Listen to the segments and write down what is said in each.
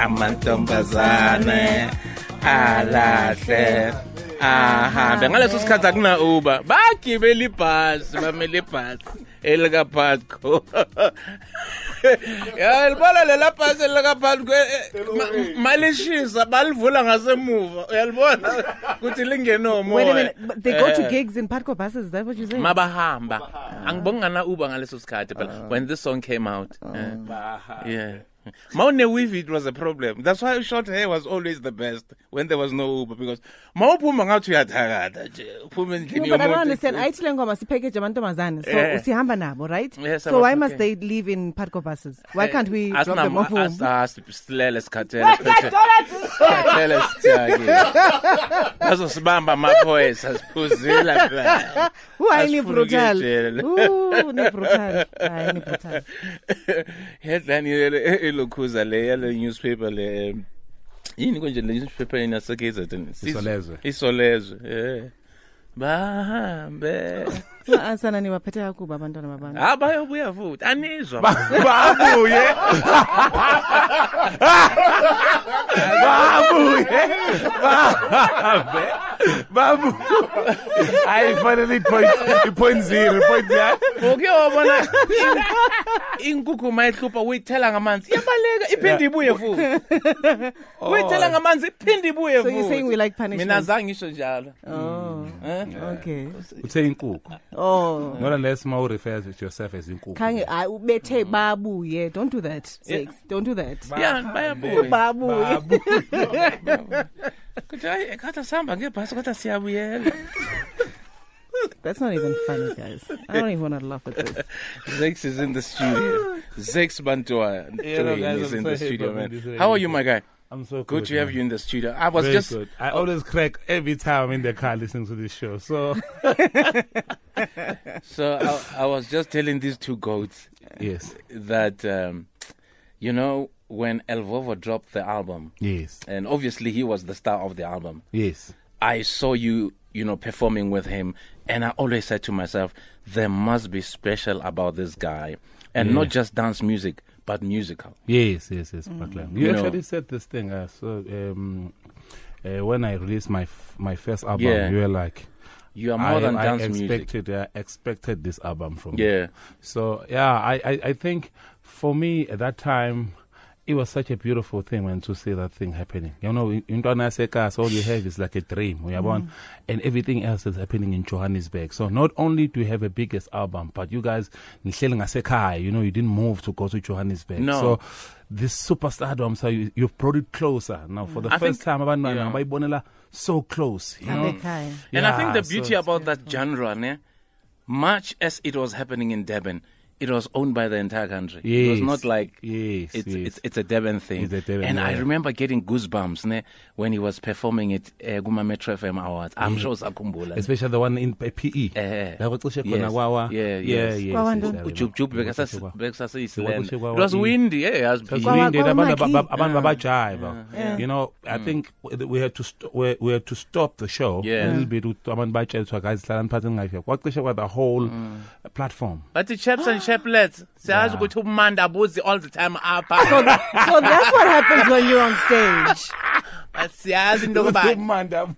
amantombazane alahle. Ahambe ngaleso sikhathi akuna uber. Bagibela ibhasi bamele ibhasi elikapatco ya libona lela bhasi elikapatco malishisa balivula ngasemuva. Uyalibona? Ukuthi lingenomoya Wait a they go to Eh. gigs in PUTCO buses. Is that what you're saying? mabahamba. Angibongi ngana uber ngaleso sikhathi phela when this song came out eh. yeah mawune-weave it was a problem that's why short hair was always the best when there was no uber because mawuphuma ngathi uyathakatha nje uphume endlini No, but I don't yomuntu. understand. Ayithile ngoma sipackage amantombazane. So Eh. usihamba nabo, right? Yes, so why must they live in PUTCO buses? Why can't we drop them off home? as- as- silele sikhathele sikhathele sithiyakile bazosibamba amaphoyisa siphuzile phela are ni brutal? Ooh, ni brutal. Hayi ni brutal. headline yele elokhuza le yale newspaper le yini konje le newspaper inasekZN Isolezwe. isolezwe eh bahambe. Asana ni waphethe kakuba abantwana babantu. ha bayobuya futhi. Anizwa. Babuye. Babuye. Bahambe babu. Ayifanele ipoint ipoint zero ipoint ya ukuyobona inkukhu mayihlupha uyithela ngamanzi. Iyabaleka iphinde ibuye futhi. Oh. Uyithela ngamanzi iphinde ibuye So you're futhi. saying we like punishment? mina zange ngisho njalo. Oh, eh okay. uthe inkukhu Oh. not unless ma refers to yourself as inkukhu Khange ay ubethe babuye. Don't do that. Six. Don't do that. ya bayabuya Babuye. kuthi hayi ekhatha sihamba ngebhasi kodwa siyabuyela That's not even funny, guys. I don't even want to laugh at this. Zakes is in the studio. Zakes Bantwini Yeah, no, guys, is I'm in so the studio, man. How are you, my guy? I'm so Good to have man. you in the studio. I was Very just good. I always crack every time I'm in the car listening to this show. So so I, I was just telling these two goats yes, that um, you know when El Vovo dropped the album, yes, and obviously he was the star of the album. yes. I saw you, you know, performing with him, and I always said to myself, there must be special about this guy, and not just dance music, but musical. Yes, yes, yes, Paklan. You You know. actually said this thing. Uh, so um, uh, when I released my f- my first album, Yeah. you were like, You are more I, than I dance music. expected, uh, expected this album from you. Yeah. So yeah, I, I, I think for me at that time, it was such a beautiful thing when to see that thing happening. You know, in in Ntwana all you have is like a dream, uyabona? Mm. and everything else is happening in Johannesburg. So not only do you have a biggest album, but you guys, nihleli ngasekhaya, you know, you didn't move to go to Johannesburg. No. So this superstardom, so you, you've brought it closer. Now, for the I first think- time, abantwana yeah. bayibonela so close. You know? Abekhaya. And I think the beauty so- about that genre, ne, much as it was happening in Durban, it was owned by the entire country. Yes, it was not like Yes, it's, yes. it's it's a Durban thing. It's a Durban, and I remember getting goosebumps ne, when he was performing it uh, Guma Metro FM Awards. I'm sure sakhumbula. especially the one in PE. Eh, La kucishe khona yes. kwawa. Yeah, yeah, yes. yes. Kwawandoni? yes, I Ujub Jub remember. bekasas- Kwawa. bekasasiyisiland. Kwakushe kwawa It was i- windy, yeah, as Because Kwawa- we did kwawa abantu Mikey. baba- abantu babajive. You know, I think we had to st- we, we had to stop the show Yeah. a little bit ukuthi abantu batshelwe guys hlalani phansi ningayifika. Kwacishe kwa the whole platform. But the chaps and chaplets, siyazi ukuthi umanda abuzi all the time apha. So, so that's what happens when you're on stage. But siyazi into yokuba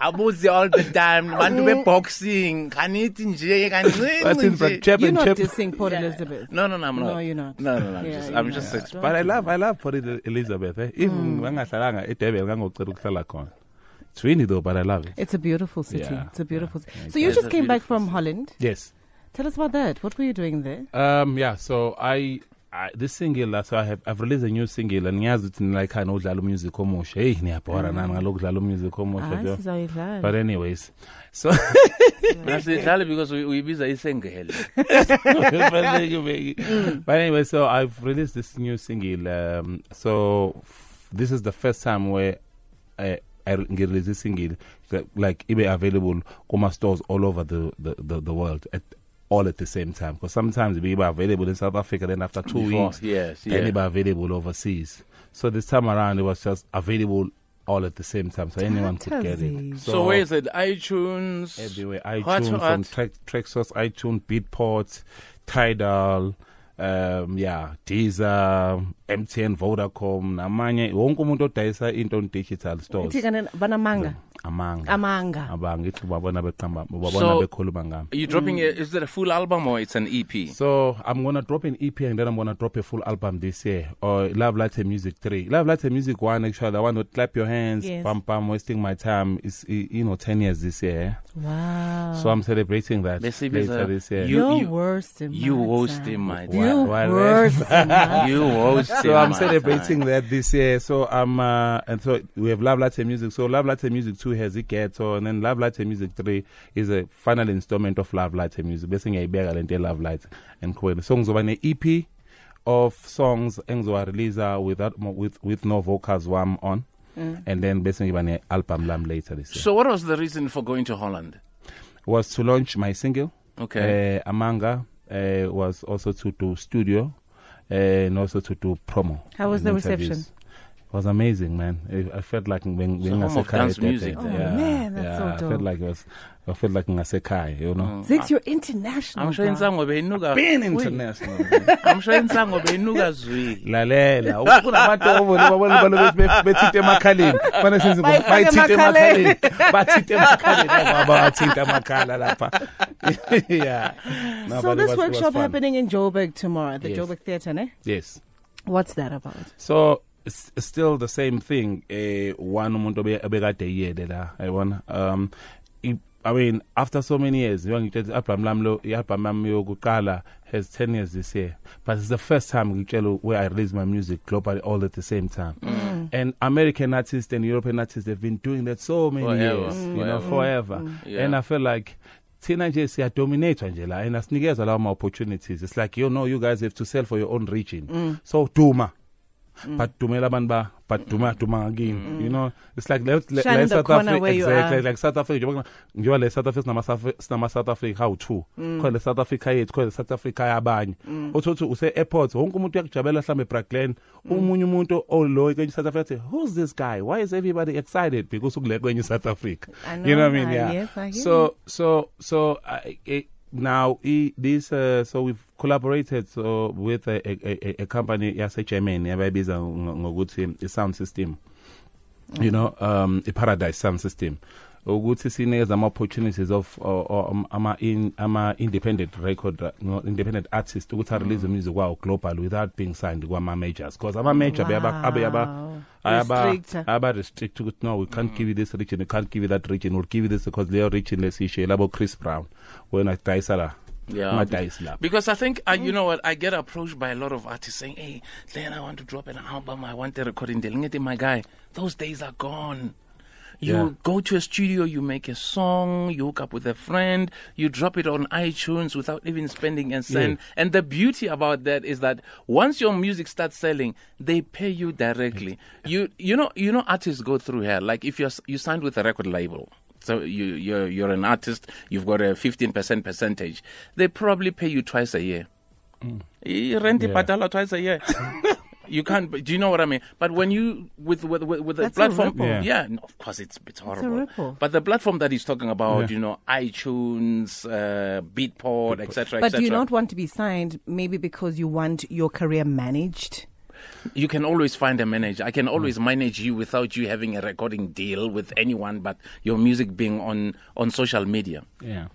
abuzi all the time bantu be-boxing khanithi nje That's kancinci in nje fact, Chep You're and not Chep. dissing Port Elizabeth. no no no I'm not No, you're not. no no no I'm Yeah, just you're I'm just not. exp- But I love I love Port Elizabeth. Eh? Even ngangahlalanga eDurban ngangocela ukuhlala khona. It's windy though, but I love it. It's a beautiful city. Yeah, It's a beautiful city. So you just came back from Holland. Yes. Tell us about that. What were you doing there? Um, yeah, so I, I this single so I have I've released a new single and ngiyazi ukuthi nilayikhani udlala music omusha. Hey, niyabhora nani ngalokudlala music omusha. Ah, bro. sizayidlala. But anyways, so that's asidlali because we- uyibiza isengele but anyway, so I've released this new single. Um, so f- this is the first time where I I release this single like it be available kuma stores all over the the, the, the world at all at the same time because sometimes it be available in South Africa then after two Before, weeks yes, then yeah. it be available overseas. So this time around it was just available all at the same time so anyone could get it. so where is it iTunes everywhere iTunes what? from track Traxsource iTunes Beatport Tidal um yeah Deezer MTN Vodacom namanye wonke umuntu odayisa into on digital stores Ithi kana banamanga. Amanga Amanga. abanga ithi babona beqamba babona So- bekhuluma ngami Are you dropping a, is it a full album or it's an E EP? So I'm gonna drop an EP and then I'm gonna drop a full album this year. Or Love Light and Music Three. Love Light and Music One actually I want to clap your hands, Yes. pam pam, wasting my time. It's eh, you know ten years this year. Wow. So I'm celebrating that Let's see, later Biza. this year. You- You're you- worst in you my worst time. in my You time. Why- why- worst in my You host so I'm celebrating that this year. So I'm uh, and so we have Love Light and Music. So Love Light and Music Two has it ghetto, and then Love Light and Music Three is a final installment of Love Light and Music. Basically, I beg and Love Latte and Queen. Songs of an EP of songs engizowar-releasa without with with no vocals wam on, and then basically an album lam later this year. So what was the reason for going to Holland? was to launch my single. Okay. Uh, Amanga uh, was also to do studio uh, and also to do promo. How was and the reception? Interviews. It was amazing, man. I, I felt like when being home of dance music Oh, there. man, that's yeah, so I felt like it was. I felt like ngasekhaya, you know. Mm. Zakes, you're international. I'm sure guy. Insango beyinuka Been Wait, international. man. I'm sure Insango beyinuka zwi. lalela kunabantu obona babona balo bethi bethinte emakhaleni fanele senze Bayifake bayithinte emakhaleni. emakhaleni bathinte emakhaleni baba bathinta amakhala lapha yeah No, So but it this was- it was workshop fun. happening in Joburg tomorrow at the Yes. Joburg Theatre, ne? yes What's that about? so it's it's still the same thing eh one umuntu obe- obekade yiyele la ayibona um i- I mean after so many years ngitshela i-album lami lo i-album yami yokuqala has 10 years this year but it's the first time ngitshela where I release my music globally all at the same time. Mm. Mm. And American artists and European artists they've been doing that so many Forever. years you mm. know forever. Yeah. and I feel like thina nje siyadominate nje la and asinikeza lawo ma-opportunities it's like you know you guys have to sell for your own region. So duma Mm. but dumela abantu ba but duma duma ngakini mm. you know it's like let, let, Shine the South corner Africa exactly like South Africa njengoba njengoba le South Africa sinama South- Africa how two mm. khona le South Africa yethu khona le South Africa yabanye. Uthi uthi use airport wonke umuntu uyakujabela mhlambe eBraglen omunye umuntu olo kwenye South Africa who's this guy? Why is everybody excited because ukule kwenye South Africa? You know what I mean? Yeah. Yes, I so so so I it, now i this uh, so we've collaborated so with a, a, a, a company yase Germany abayibiza ngo- ngokuthi i sound system. You know um i paradise sound system. Ukuthi sinikeza ama opportunities of or, or um, ama in ama independent record independent artist ukuthi a release music kwawo global without being signed kwama majors. Because ama major bayaba abayaba Wow. ayaba Restrict. aba restrict ukuthi no we can't give you this region we can't give you that region we'll give you this because leyo region lesishiye labo Chris Brown wena dayisa la Yeah. ungadayisi lapha Because I think, uh, you know what, I get approached by a lot of artists saying, hey, then I want to drop an album, I want a recording deal. Ngeti, my guy, those days are gone. You Yeah. go to a studio, you make a song, you hook up with a friend, you drop it on iTunes without even spending a cent. And the beauty about that is that once your music starts selling, they pay you directly. You you know you know artists go through here. Like if you're you signed with a record label, so you you're you're an artist, you've got a 15% percentage. They probably pay you twice a year. You Rent Yeah. yeah. twice a year. you can't. Do you know what I mean? But when you with with with, with the That's platform, ripple. Yeah. yeah, no, of course it's it's horrible. ripple. But the platform that he's talking about, Yeah. you know, iTunes, uh, Beatport, etc., But do you etc. not want to be signed maybe because you want your career managed? You can always find a manager. I can always manage you without you having a recording deal with anyone, but your music being on on social media. Yeah,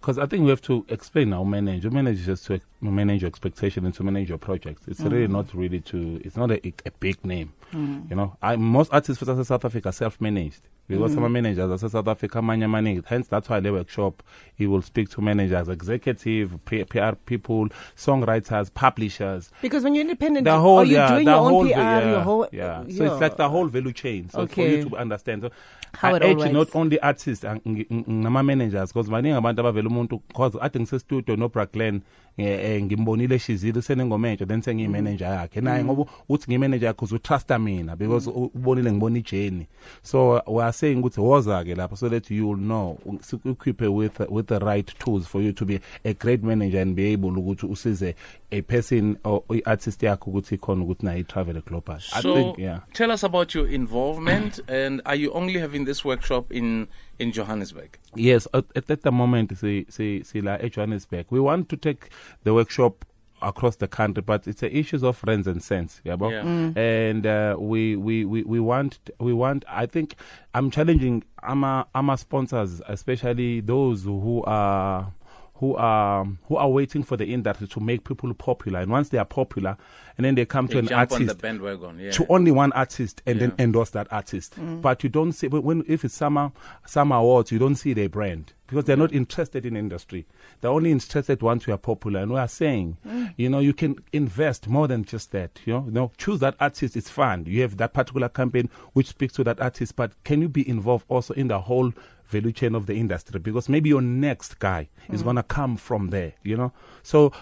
because I think we have to explain our manage. Your manage is just to manage your expectation and to manage your projects. It's really mm. not really to. It's not a, a big name. Mm. You know, I most artists for South Africa self-managed. Because mm-hmm. some managers are South Africa manya money. Hence, that's why the workshop. He will speak to managers, executive, PR people, songwriters, publishers. Because when you're independent, The whole, are you yeah, doing the your own whole, PR, yeah, your whole, yeah. Uh, so your- it's like the whole value chain. So for you to understand, so How I it not only artists uh, and nama managers because baningi abantu abavela umuntu because ade ngisestudio no Braglen eh ngimbonile shizile senengoma entsha then sengiyimanager yakhe. Naye ngoba uthi ngimanager yakhe uzutrusta mina because ubonile ngibona ijeni so we saying ukuthi woza ke lapho so that you'll know equip with with the right tools for you to be a great manager and be able ukuthi usize a person or i-artist yakho ukuthi khona ukuthi nayo i-travel global I So think yeah tell us about your involvement, and are you only having this workshop in in Johannesburg? Yes, at, at, at the moment, see, see, see, like at Johannesburg, we want to take the workshop across the country, but it's the issues of friends and sense, yeah, bro? Yeah. And uh, we, we, we, we want we want. I think I'm challenging AMA AMA sponsors, especially those who are who are who are waiting for the industry to make people popular. And once they are popular, and then they come They to an jump on the artist bandwagon. Yeah. to only one artist and then endorse that artist. Mm. But you don't see when if it's summer summer awards, you don't see their brand because they're not interested in industry. They're only interested once you are popular. And we are saying, mm. you know, you can invest more than just that. You know, you know, choose that artist. It's fun. You have that particular campaign which speaks to that artist, but can you be involved also in the whole value chain of the industry because maybe your next guy is mm. going to come from there you know so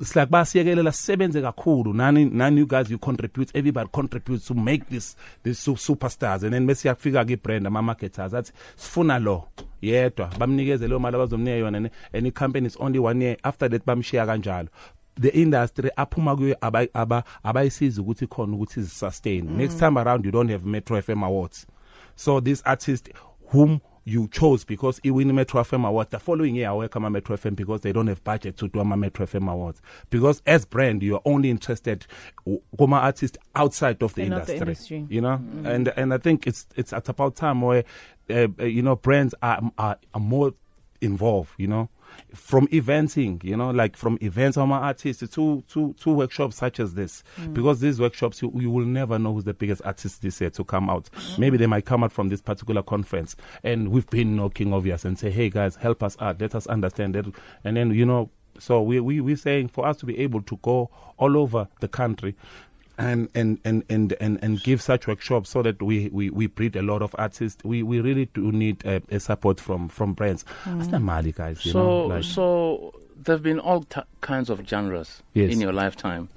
it's like basiyekelela sisebenze kakhulu nani nani you guys you contribute everybody contributes to make this this superstars and then bese yafika ke brand ama marketers athi sifuna lo yedwa bamnikeze leyo mali abazomnika yona and i company is only one year. After that bamshiya kanjalo. The industry aphuma kuyo aba- aba- abayisiza ukuthi khona ukuthi sustain next mm. time around you don't have metro fm awards. So this artist whom you chose because he win Metro FM Awards. The following year, I welcome a Metro FM because they don't have budget to do a Metro FM Awards. Because as brand, you are only interested Goma artist outside of the not the industry, industry. You know, and and I think it's it's at about time where uh, uh, you know brands are, are are more involved. You know. From eventing, you know, like from events. On my artists to to to workshops such as this, mm. because these workshops you, you will never know who's the biggest artist this year to come out. Maybe they might come out from this particular conference, and we've been knocking obvious and say, hey guys, help us out, let us understand it, and then you know, so we we we saying for us to be able to go all over the country, and and and and and, and give such workshops so that we, we we breed a lot of artists. We we really do need uh, a support from from brands. That's not Mali, guys. You so, know, like, so there have been all t- kinds of genres Yes. in your lifetime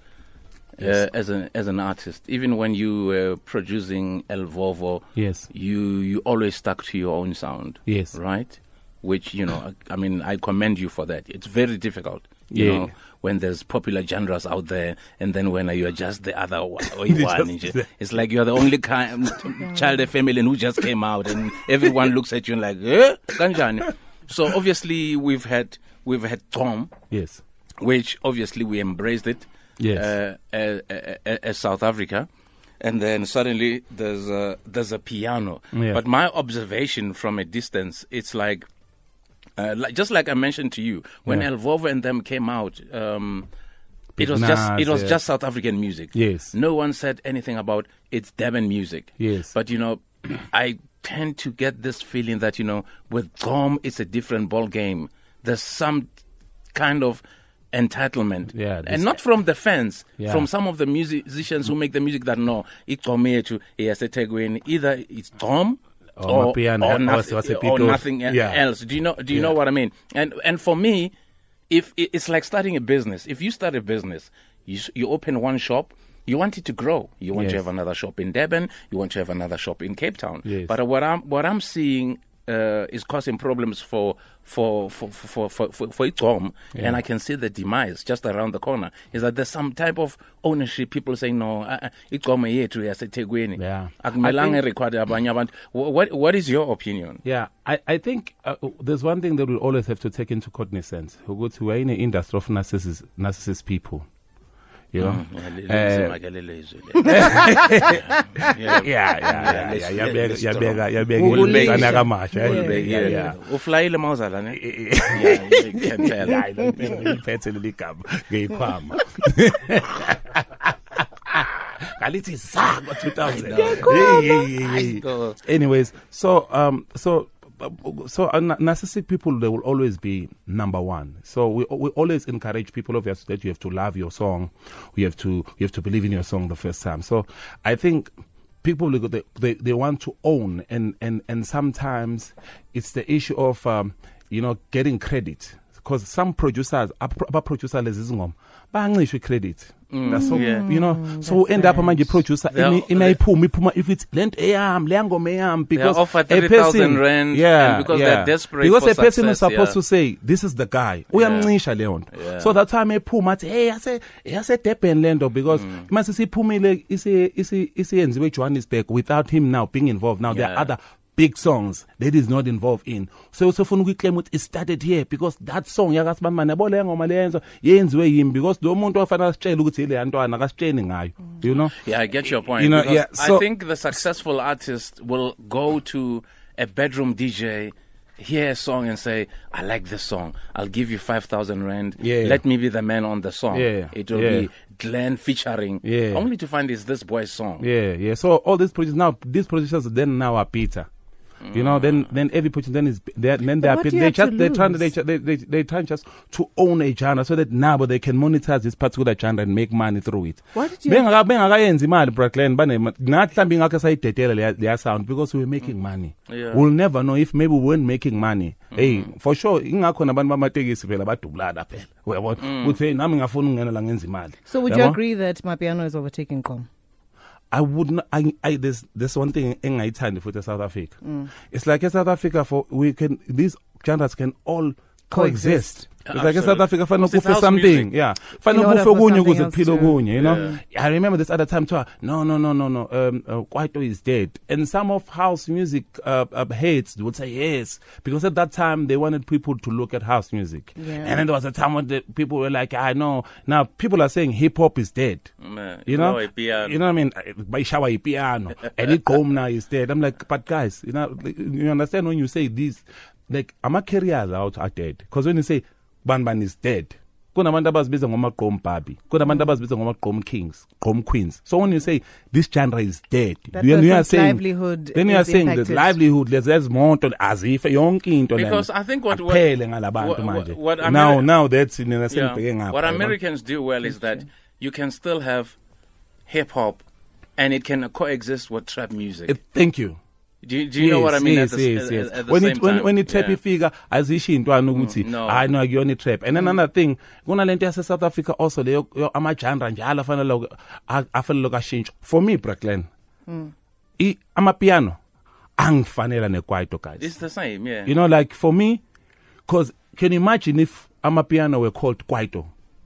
Yes. uh, as an as an artist. Even when you were producing El Vovo, yes, you you always stuck to your own sound. Yes. right. Which you know, I I mean, I commend you for that. It's very difficult, you Yeah. know, when there's popular genres out there, and then when you're just the other one. It's like you're the only kind, child of family who just came out, and everyone looks at you and like, eh, kanjani? So obviously we've had we've had Gqom, yes, which obviously we embraced it Yes. uh, as, as South Africa. And then suddenly there's a, there's a piano. Yeah. But my observation from a distance, it's like, uh, like just like I mentioned to you, when Yeah. El Vovo and them came out, um, it was just it was yeah. just South African music. Yes. No one said anything about it's Durban music. Yes. But you know, I tend to get this feeling that you know, with Gqom, it's a different ball game. There's some kind of entitlement, Yeah, and not from the fans, Yeah. from some of the musicians who make the music that no, it's Gqom yethu, iyaseThekwini. Either it's Gqom. Or Or, Mapiano, or, or nothing, it, or nothing Yeah. else. Do you know? Do you Yeah. know what I mean? And and for me, if it's like starting a business. If you start a business, you you open one shop. You want it to grow. You want to have another shop in Durban. You want to have another shop in Cape Town. Yes. But what I'm what I'm seeing uh, is causing problems for for for for for for, for iGqom, and I can see the demise just around the corner. Is that there's some type of ownership? People saying no, uh, uh, iGqom yethu yaseThekwini. Yeah. Akumelanga record abanye abantu. Wh- What what is your opinion? Yeah, I, I think uh, there's one thing that we always have to take into cognizance. Ukuthi we're in an industry of narcissist, narcissist people. You know? Yeah, le- Uh, lizima ke leli izwi yeah, yeah, yeah, let's- yeah. let's Yabeka, strong. yabeka, yabeka. Ukulisha. Incane kamasha, eh? Uflayile mawuzala ne? Yeah, you can tell. Hayi, ngiliphethe leli gama ngeyikhwama ngalithi sa ngo-2000 Hey, hey, hey, hey. know. anyways so um so so uh, na- narcissistic people they will always be number one. So we we always encourage people obviously that you have to love your song. You have to you have to believe in your song the first time. So i think people they they, they want to own and and and sometimes it's the issue of um, you know getting credit because some producers abaproducer lezi zingoma bayancishwa credit That's so, yeah. you know so end up manje producer They are- imi- imayiphuma iphuma if it's lento eyami leya ngoma eyami because offered a 3,000 person- rand, yeah because yeah. they're desperate because for a person is supposed yeah. to say this is the guy uyamncisha leyo nto Yeah. so that time ephuma athi hey yase yase Durban lento because Mm. mase siphumile isi isi isiyenziwe eJohannesburg without him now being involved now there are other big songs that is not involved in so usofuna ukuyiclaim ukuthi it started here because that song yakasibambane yabo le ngoma leyenzo yenziwe yimi because lo muntu ofanele asitshele ukuthi ile yantwana akasitsheni ngayo you know Yeah, I get your point. You know, yeah, so- I think the successful artist will go to a bedroom DJ, hear a song, and say, "I like this song. I'll give you five thousand rand. Yeah. Let me be the man on the song. Yeah, It will yeah. be Glenn featuring. Yeah. Only to find it's this boy's song. Yeah, yeah. So all these producers now, these producers then now are bitter. You know, then then every person then is they then they are what bit- they have just to they trying to they, lose? they they they trying just to own a genre so that now but they can monetize this particular genre and make money through it. Why did you Bengaka bengakayenzi imali Brooklyn bane nathi mhlambi ngakho sayidedela leya leya sound because we were making mm. money. Yeah. We'll never know if maybe we weren't making money. Mm-hmm. Hey, for sure ingakho nabantu bamatekisi phela badubulana phela. Uyabona? Mm. Uthi hey nami ngafuna ukungena la ngenza imali. So would you Uyabona? agree that Mapiano is overtaking Gqom? I would not. I, I there's there's one thing engayithandi futhi South Africa. Mm. It's like in South Africa for we can these genres can all coexist. Coexist. It's like in South Absolutely. Africa fanele Because it's kufe something. music. Yeah. Fanele In order kufe for kunye something ukuze kuphile to- kunye, you know. I remember this other time too. No, no, no, no, no. Um uh, Kwaito is dead. And some of house music uh, uh, heads would say yes because at that time they wanted people to look at house music. Yeah. And then there was a time when the people were like, I know. Now people are saying hip hop is dead. Man, You know, blow piano. you know what I mean? By shower piano, and it now is dead. I'm like, but guys, you know, you understand when you say this, like, ama careers out are dead. Because when you say Ban Ban is dead, kunabantu abazibiza ngomagqom babi kunabantu abazibiza ngomagqom kings gqom queens so when you say this genre is dead That then you are saying livelihood then you are saying there's impacted. livelihood there's there's monto azife yonke into lena Because I think what- what- aphele ngalabantu manje what Ameri- now now that's in a Yeah. sengibheke ngapha What? Americans do well is that you can still have hip hop and it can coexist with trap music. Thank you do you, do you know what I mean? Yes, at the, yes, yes. at the when same it when time. when it-trap Yeah. ifika azisho intwana ukuthi mm, no. hayi no akuyona i-trap and then mm. another thing kunalento yase South Africa also leyo yo- ama-genre njalo afanele a- afanele kashintsho for me Brooklyn mm. i amapiano angifanela nekwaito guys It's the same, yeah. you know like for me because can you imagine if i'm amapiano were called kwaito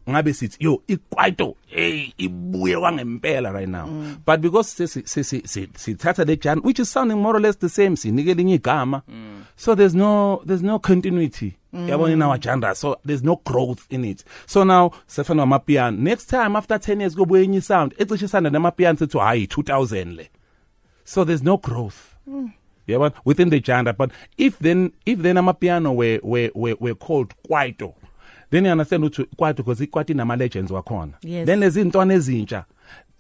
ngabe sithi yo ikwaito hey ibuye kwangempela right now. Mm. But because sisi- sisi- si- sithatha le genre which is sounding more or less the same sinike linye igama. Mm. So there's no there's no continuity. Mm. Yabona in our genre so there's no growth in it. So now sefana amapiano next time after 10 years kubuye enye sound ecishe isanda namapiano sithi hayi 2000 le. So there's no growth. Yabona? Within the genre but if then if then amapiano were were were, were called kwaito then you understand ukuthi kwathi because ikwaito nama-legends wakhona Yes. then lezintwana ezintsha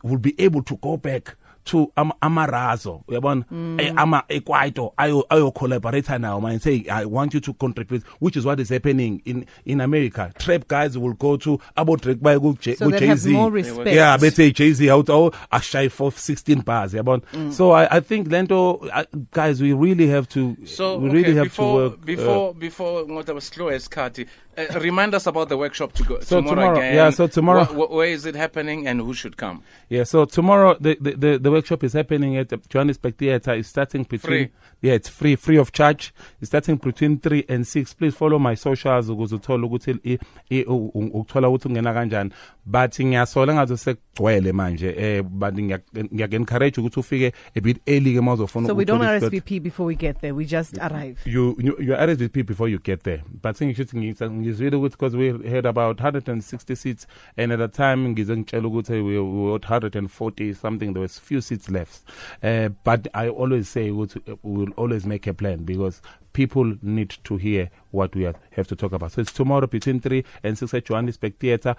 will be able to go back to ama, amarazo uyabona eh, ama ekwaito ayo ayo collaborate now man say i want you to contribute which is what is happening in in america trap guys will go to abo drake by ku J- So ku they'll have Jay-Z. more respect. yeah bethe Jay-Z out oh ashay for 16 bars yabona so i i think lento uh, guys we really have to So we really okay, have before to work uh, before before ngoba was slow as Kati, uh, remind us about the workshop to go So tomorrow, tomorrow- again. yeah, so tomorrow- Wh- wh- where is it happening and who should come? Yeah, so tomorrow the, the, the, the workshop is happening at the Johannesburg Theatre. It's starting between Free. yeah, it's free, free of charge. It's starting between three and six. Please follow my socials ukuze uthole ukuthi i- i- u- u- ukuthola ukuthi ungena kanjani. But ngiyasola ngazo sekugcwele manje eh but ngiyak encourage ukuthi ufike a bit early ke mawuzofuna So we don't. RSVP before we get there. We just arrive. you you you RSVP before you get there. But think should ngizwile ukuthi because we had about 160 seats and at the time ngize ngitshela ukuthi we we were 140 something there was few seats left. Uh, but I always say we will always make a plan because people need to hear what we have to talk about. So it's tomorrow between 3 and 6 at Johannesburg Theatre.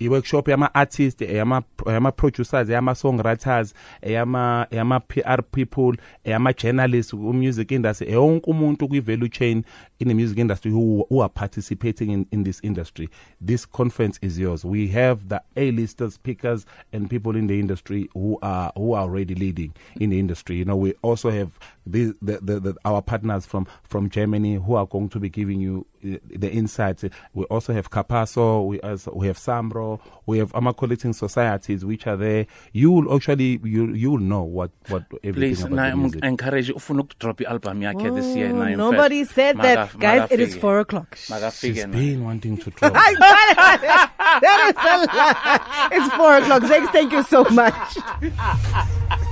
I-workshop yama-artist yama- yama-producers yama-songwriters yama- yama-PR people yama-journalists ku-music industry yonke umuntu kwi-value chain in the music industry who, who are participating in, in this industry this conference is yours we have the a-lister speakers and people in the industry who are who are already leading in the industry you know we also have the, the, the, the our partners from from Germany who are going to be giving you uh, the insights we also have Capasso, we also we have SAMRO we have Ama collecting societies which are there you will actually you you will know what what everything Please, about na the music. encourage ufuna ukudrop i-album yakhe this year. Oh, na in nobody fact. said that. Maka- Guys, it is 4 o'clock. Makafike She's na. been wanting to drop that is a lie. It's 4 o'clock. Zakes, thank you so much.